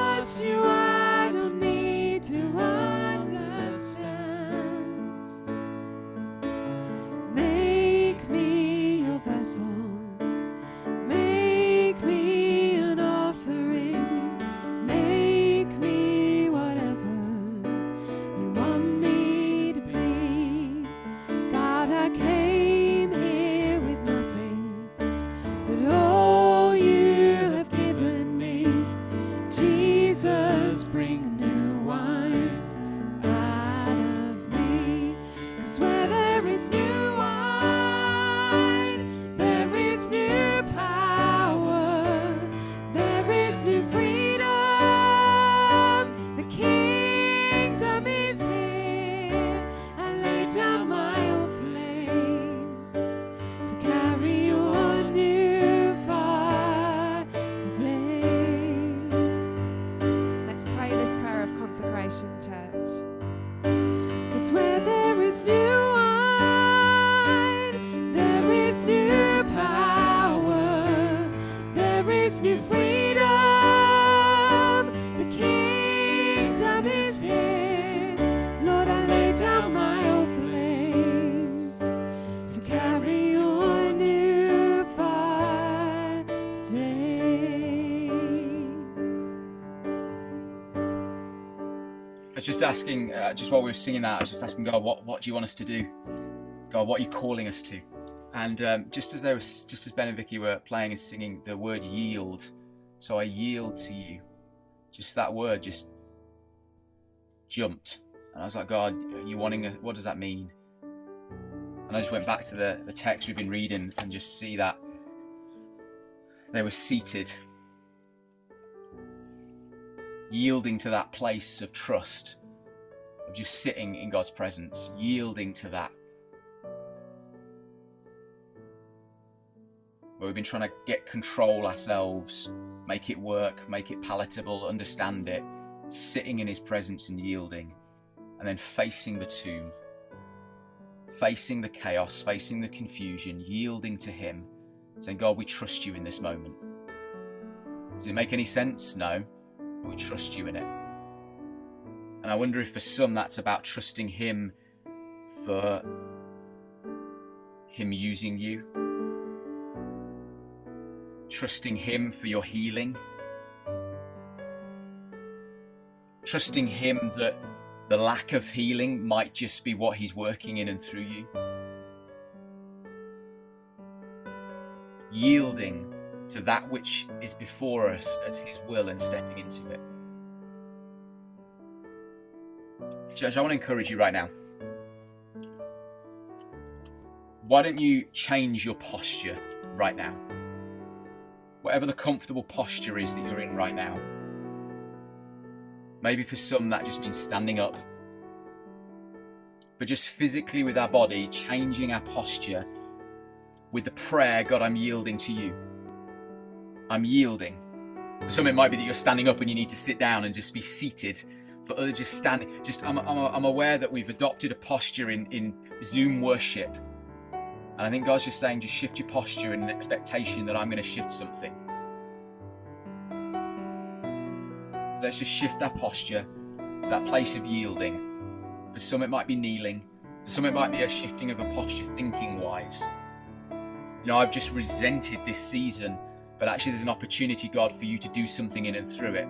was just asking, uh, just while we were singing that, I was just asking God, what, what do you want us to do? God, what are you calling us to? And um, just as there was, just as Ben and Vicky were playing and singing the word yield, so I yield to you. Just that word just jumped, and I was like, God, you wanting? A, what does that mean? And I just went back to the the text we've been reading and just see that they were seated, yielding to that place of trust, of just sitting in God's presence, yielding to that. Where we've been trying to get control ourselves, make it work, make it palatable, understand it, sitting in His presence and yielding, and then facing the tomb, facing the chaos, facing the confusion, yielding to Him, saying, God, we trust you in this moment. Does it make any sense? No. But we trust you in it. And I wonder if for some that's about trusting Him for Him using you, trusting Him for your healing, trusting Him that the lack of healing might just be what He's working in and through you. Yielding to that which is before us as His will and stepping into it. Church, I want to encourage you right now. Why don't you change your posture right now? Whatever the comfortable posture is that you're in right now. Maybe for some that just means standing up. But just physically with our body, changing our posture with the prayer God, I'm yielding to you. I'm yielding. Some, it might be that you're standing up and you need to sit down and just be seated. For others, just standing. Just, I'm, I'm, I'm aware that we've adopted a posture in, in Zoom worship. And I think God's just saying, just shift your posture in an expectation that I'm going to shift something. So let's just shift our posture to that place of yielding. For some, it might be kneeling. For some, it might be a shifting of a posture thinking wise. You know, I've just resented this season, but actually, there's an opportunity, God, for you to do something in and through it.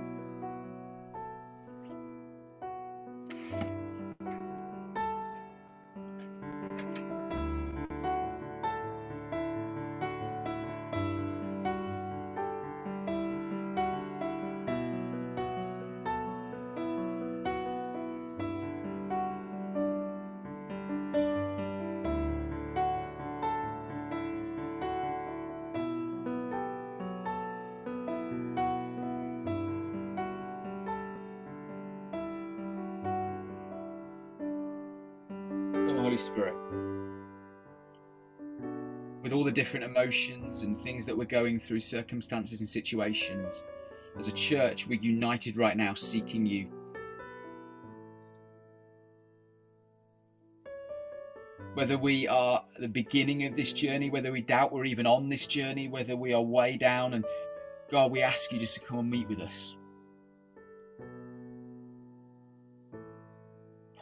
Holy Spirit. With all the different emotions and things that we're going through, circumstances and situations, as a church, we're united right now seeking you. Whether we are at the beginning of this journey, whether we doubt we're even on this journey, whether we are way down, and God, we ask you just to come and meet with us.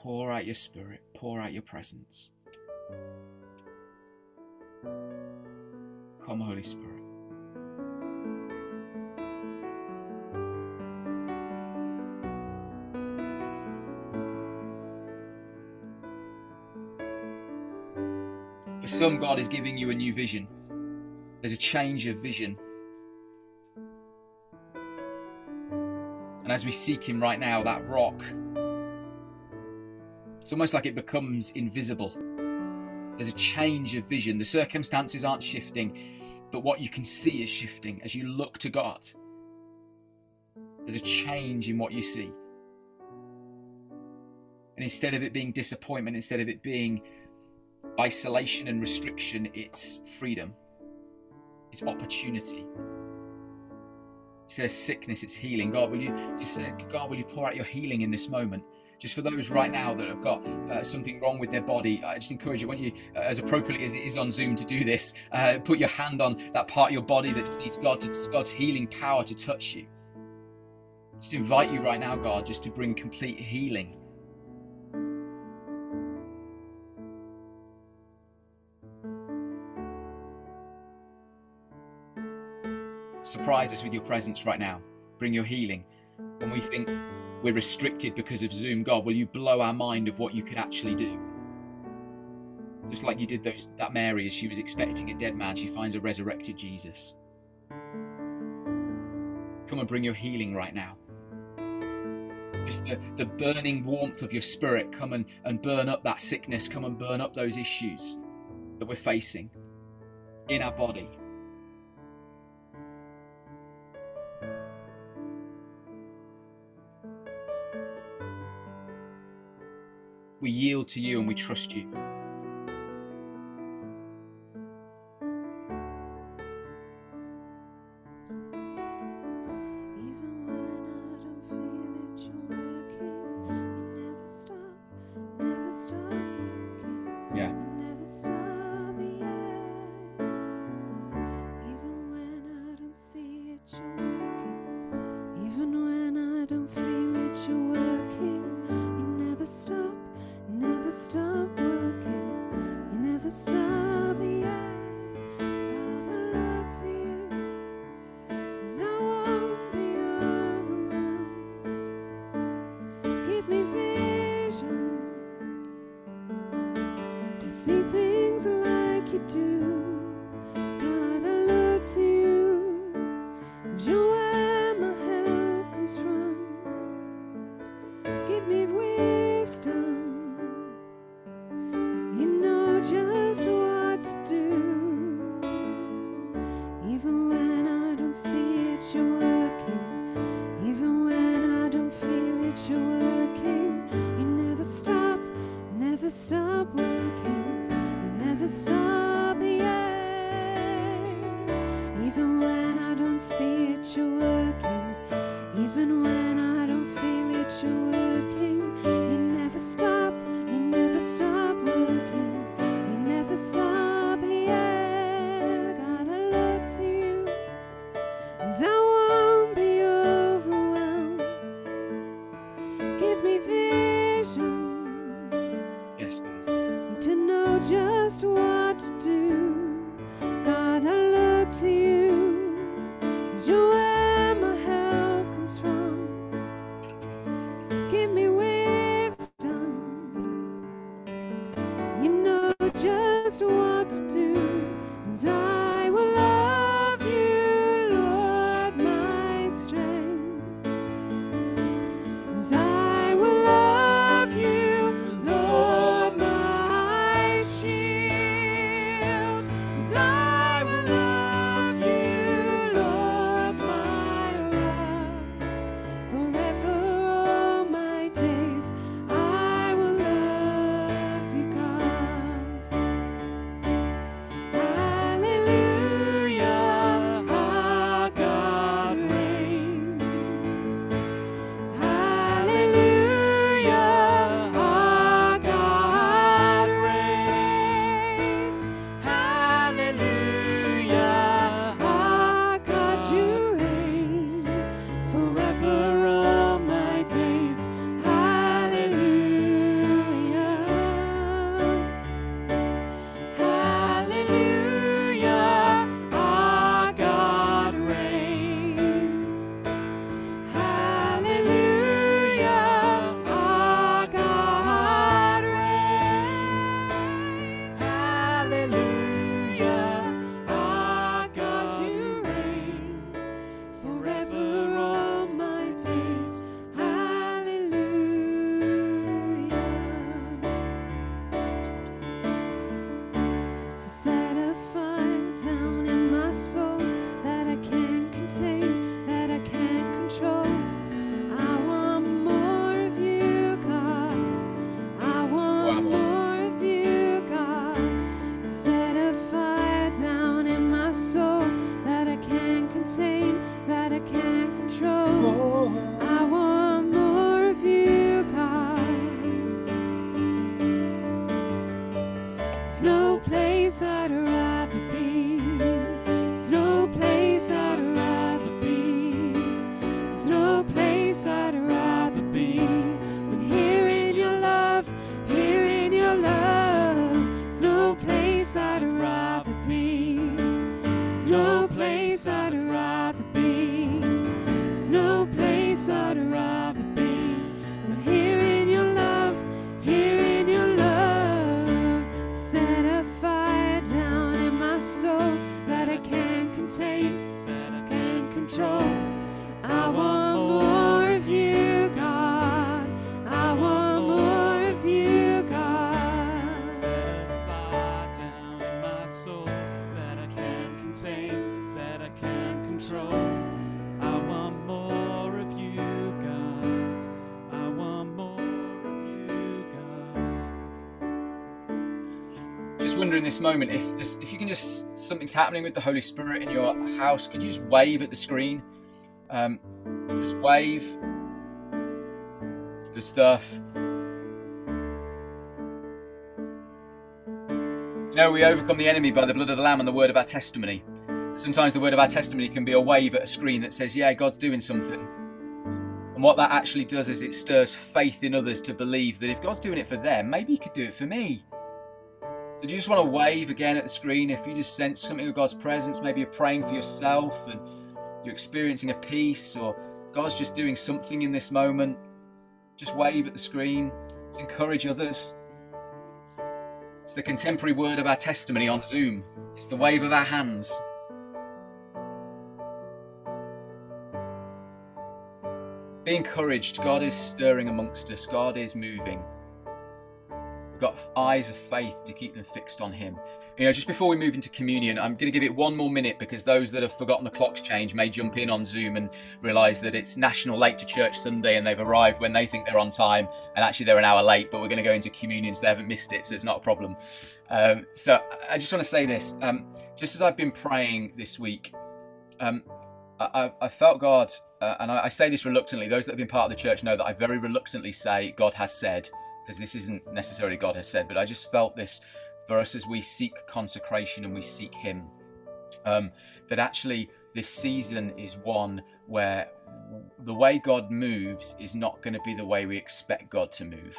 Pour out your spirit, pour out your presence. Come, Holy Spirit. For some, God is giving you a new vision. There's a change of vision. And as we seek Him right now, that rock, it's almost like it becomes invisible. There's a change of vision. The circumstances aren't shifting, but what you can see is shifting as you look to God. There's a change in what you see. And instead of it being disappointment, instead of it being isolation and restriction, it's freedom, it's opportunity. Instead of sickness, it's healing. God, will you say, God, will you pour out your healing in this moment? Just for those right now that have got uh, something wrong with their body, I just encourage you, when you, uh, as appropriately as it is on Zoom, to do this. Uh, put your hand on that part of your body that needs God to, God's healing power to touch you. Just invite you right now, God, just to bring complete healing. Surprise us with your presence right now. Bring your healing. When we think we're restricted because of Zoom. God, will you blow our mind of what you could actually do? Just like you did those, that Mary as she was expecting a dead man, she finds a resurrected Jesus. Come and bring your healing right now. Just the, the burning warmth of your spirit, come and, and burn up that sickness, come and burn up those issues that we're facing in our body, We yield to you and we trust you. just what to do. pain that I can't control. Oh. I moment if this, if you can just something's happening with the Holy Spirit in your house. Could you just wave at the screen? Um, just wave. Good stuff. You know, we overcome the enemy by the blood of the Lamb and the word of our testimony. Sometimes the word of our testimony can be a wave at a screen that says, Yeah, God's doing something. And what that actually does is it stirs faith in others to believe that if God's doing it for them, maybe He could do it for me. So, do you just want to wave again at the screen? If you just sense something of God's presence, maybe you're praying for yourself and you're experiencing a peace, or God's just doing something in this moment, just wave at the screen, encourage others. It's the contemporary word of our testimony on Zoom. It's the wave of our hands. Be encouraged. God is stirring amongst us. God is moving. Got eyes of faith to keep them fixed on Him. You know, just before we move into communion, I'm going to give it one more minute because those that have forgotten the clock's change may jump in on Zoom and realise that it's National Late to Church Sunday and they've arrived when they think they're on time and actually they're an hour late, but we're going to go into communion so they haven't missed it, so it's not a problem. Um, so I just want to say this. Um, just as I've been praying this week, um, I, I, felt God, uh, and I, I say this reluctantly, those that have been part of the church know that I very reluctantly say God has said, this isn't necessarily God has said, but I just felt this for us as we seek consecration and we seek Him. Um, that actually this season is one where the way God moves is not going to be the way we expect God to move.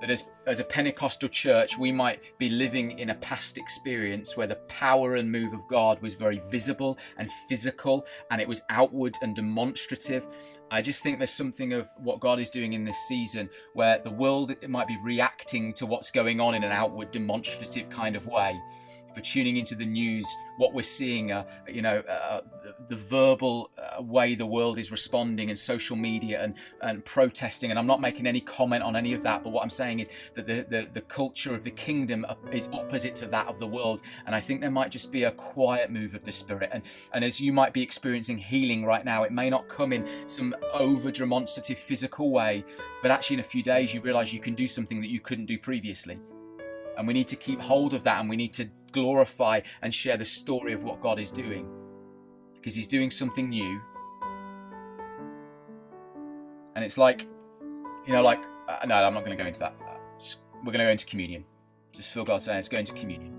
That as, as a Pentecostal church, we might be living in a past experience where the power and move of God was very visible and physical and it was outward and demonstrative. I just think there's something of what God is doing in this season where the world might be reacting to what's going on in an outward demonstrative kind of way tuning into the news, what we're seeing, uh, you know, uh, the, the, verbal uh, way the world is responding and social media and, and protesting. And I'm not making any comment on any of that, but what I'm saying is that the, the, the culture of the kingdom is opposite to that of the world. And I think there might just be a quiet move of the spirit. And, and as you might be experiencing healing right now, it may not come in some over demonstrative physical way, but actually in a few days you realize you can do something that you couldn't do previously. And we need to keep hold of that and we need to glorify and share the story of what God is doing. Because He's doing something new. And it's like, you know, like, uh, no, I'm not going to go into that. Just, we're going to go into communion. Just feel God saying, it's going to communion.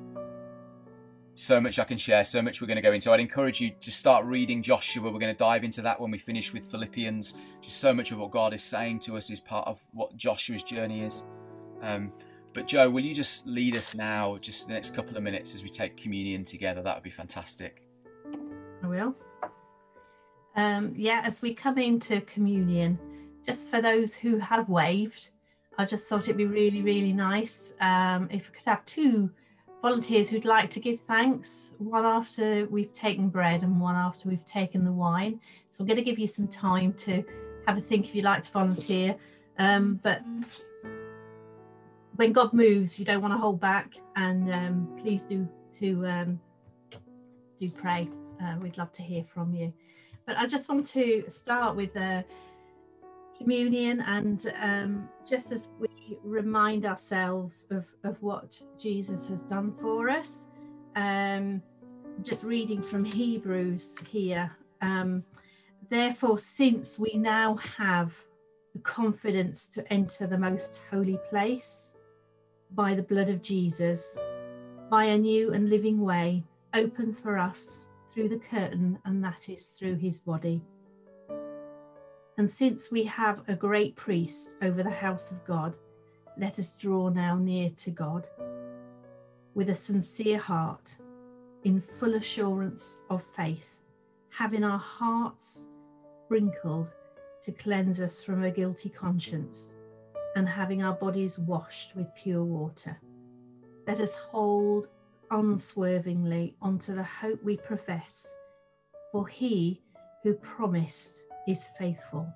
So much I can share, so much we're going to go into. I'd encourage you to start reading Joshua. We're going to dive into that when we finish with Philippians. Just so much of what God is saying to us is part of what Joshua's journey is. Um, but Joe, will you just lead us now, just the next couple of minutes as we take communion together? That would be fantastic. I will. Um, yeah, as we come into communion, just for those who have waved, I just thought it'd be really, really nice um, if we could have two volunteers who'd like to give thanks, one after we've taken bread and one after we've taken the wine. So I'm going to give you some time to have a think if you'd like to volunteer. Um, but when God moves, you don't want to hold back, and um, please do to um, do pray. Uh, we'd love to hear from you. But I just want to start with uh, communion, and um, just as we remind ourselves of, of what Jesus has done for us, um, just reading from Hebrews here. Um, Therefore, since we now have the confidence to enter the most holy place by the blood of Jesus, by a new and living way open for us through the curtain, and that is through his body. And since we have a great priest over the house of God, let us draw now near to God with a sincere heart, in full assurance of faith, having our hearts sprinkled to cleanse us from a guilty conscience and having our bodies washed with pure water. Let us hold unswervingly onto the hope we profess, for he who promised is faithful.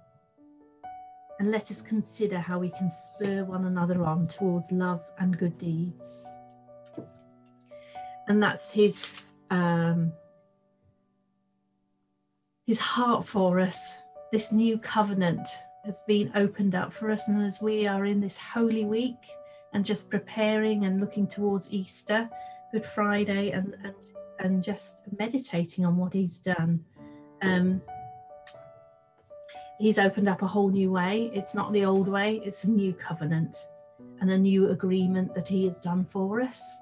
And let us consider how we can spur one another on towards love and good deeds. And that's his um, his heart for us, this new covenant has been opened up for us. And as we are in this holy week, and just preparing and looking towards Easter, Good Friday, and and and just meditating on what He's done. Um, he's opened up a whole new way. It's not the old way, it's a new covenant and a new agreement that He has done for us.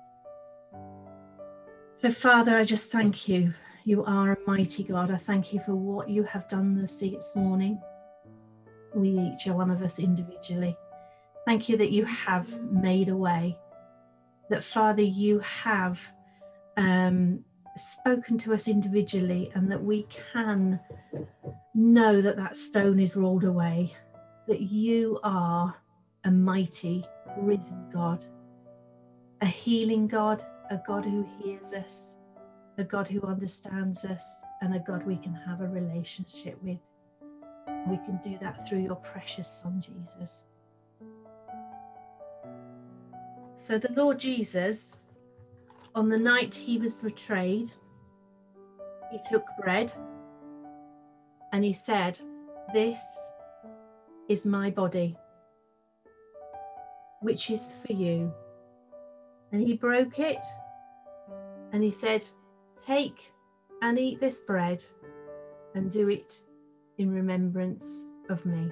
So, Father, I just thank you. You are a mighty God. I thank you for what you have done this, this morning. We each are one of us individually. Thank you that you have made a way. That, Father, you have um, spoken to us individually and that we can know that that stone is rolled away, that you are a mighty, risen God, a healing God, a God who hears us, a God who understands us, and a God we can have a relationship with. We can do that through your precious Son, Jesus. So, the Lord Jesus on the night he was betrayed, he took bread and he said, This is my body, which is for you. And he broke it and he said, Take and eat this bread and do it in remembrance of me.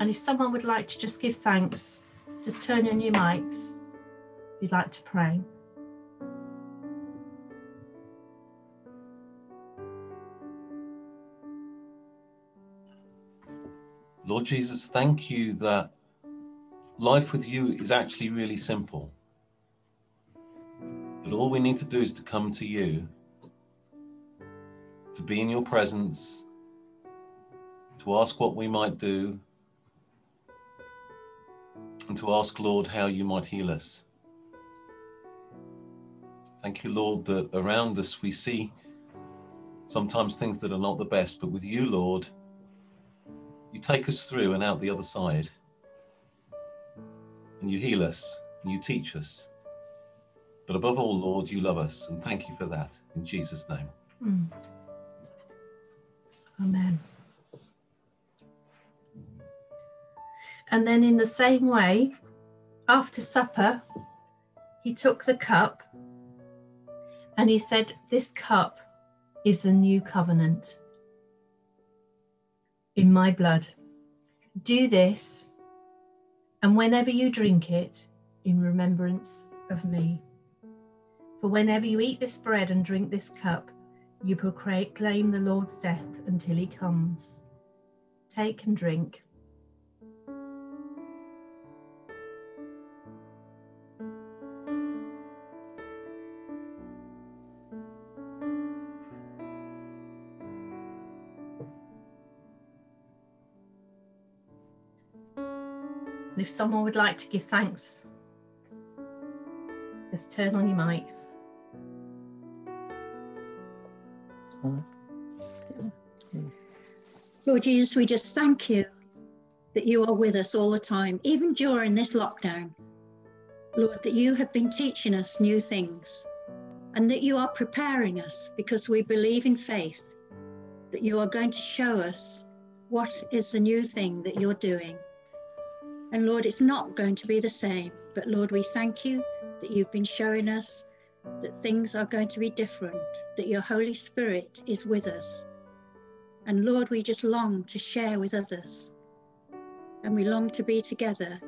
And if someone would like to just give thanks, just turn on your mics if you'd like to pray. Lord Jesus, thank you that life with you is actually really simple. That all we need to do is to come to you, to be in your presence, to ask what we might do, and to ask, Lord, how you might heal us. Thank you, Lord, that around us we see sometimes things that are not the best, but with you, Lord, you take us through and out the other side. And you heal us and you teach us. But above all, Lord, you love us. And thank you for that. In Jesus' name. Mm. Amen. And then, in the same way, after supper, he took the cup and he said, This cup is the new covenant in my blood. Do this, and whenever you drink it, in remembrance of me. For whenever you eat this bread and drink this cup, you proclaim the Lord's death until he comes. Take and drink. If someone would like to give thanks, just turn on your mics. Lord Jesus, we just thank you that you are with us all the time, even during this lockdown. Lord, that you have been teaching us new things and that you are preparing us because we believe in faith that you are going to show us what is the new thing that you're doing. And Lord, it's not going to be the same, but Lord, we thank you that you've been showing us that things are going to be different, that your Holy Spirit is with us. And Lord, we just long to share with others. And we long to be together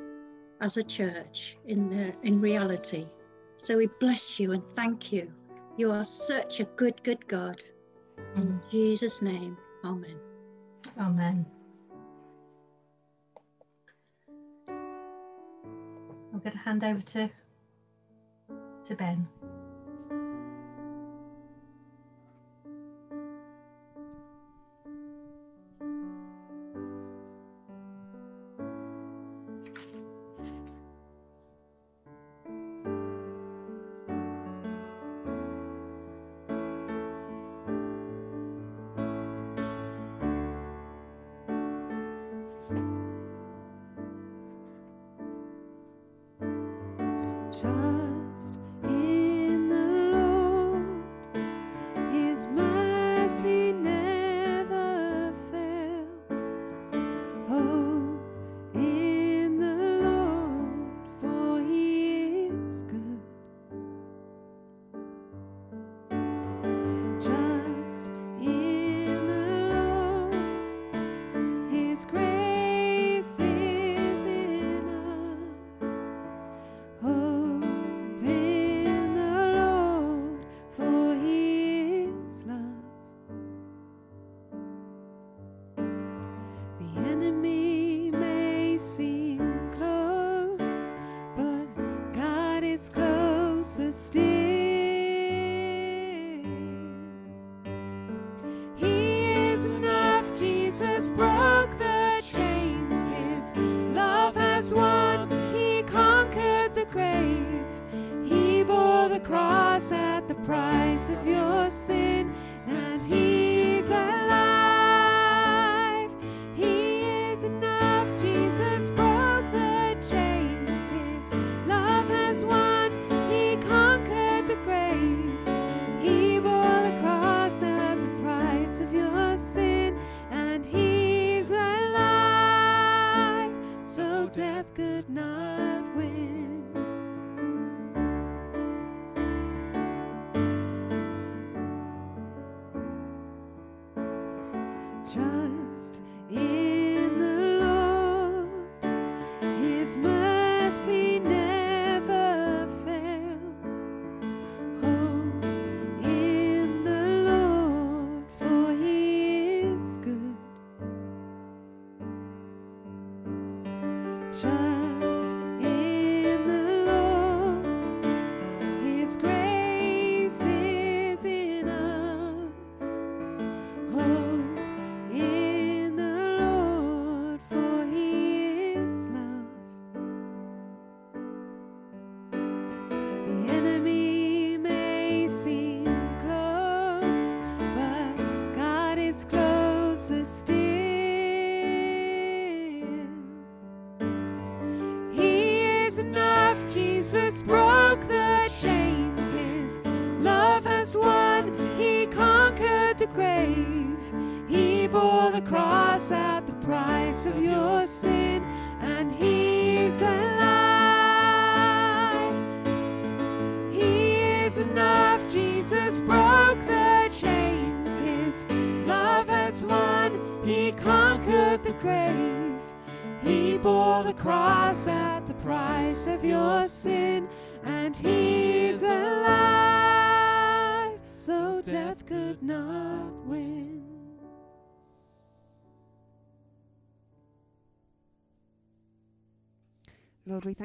as a church in the in reality. So we bless you and thank you. You are such a good, good God. In mm. Jesus' name, Amen. Amen. I'm going to hand over to to Ben. Trust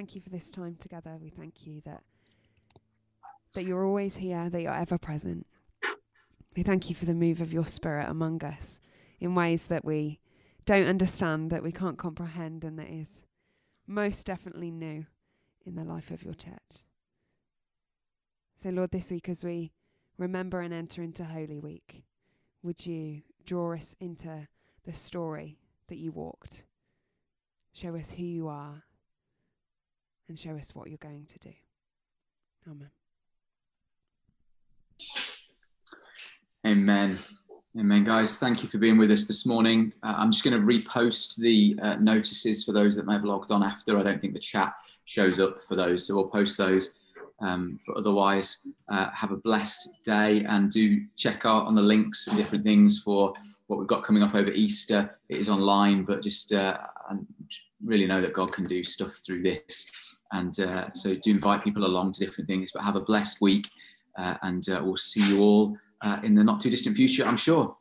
thank you for this time together. We thank you that that you're always here, that you're ever present. We thank you for the move of your spirit among us in ways that we don't understand, that we can't comprehend, and that is most definitely new in the life of your church. So, Lord, this week as we remember and enter into Holy Week, would you draw us into the story that you walked? Show us who you are and show us what you're going to do. Amen. Amen. Amen, guys. Thank you for being with us this morning. Uh, I'm just going to repost the uh, notices for those that may have logged on after. I don't think the chat shows up for those, so we'll post those. Um, but otherwise, uh, have a blessed day and do check out on the links and different things for what we've got coming up over Easter. It is online, but just uh, just really know that God can do stuff through this. And uh, so do invite people along to different things. But have a blessed week, uh, and uh, we'll see you all uh, in the not too distant future, I'm sure.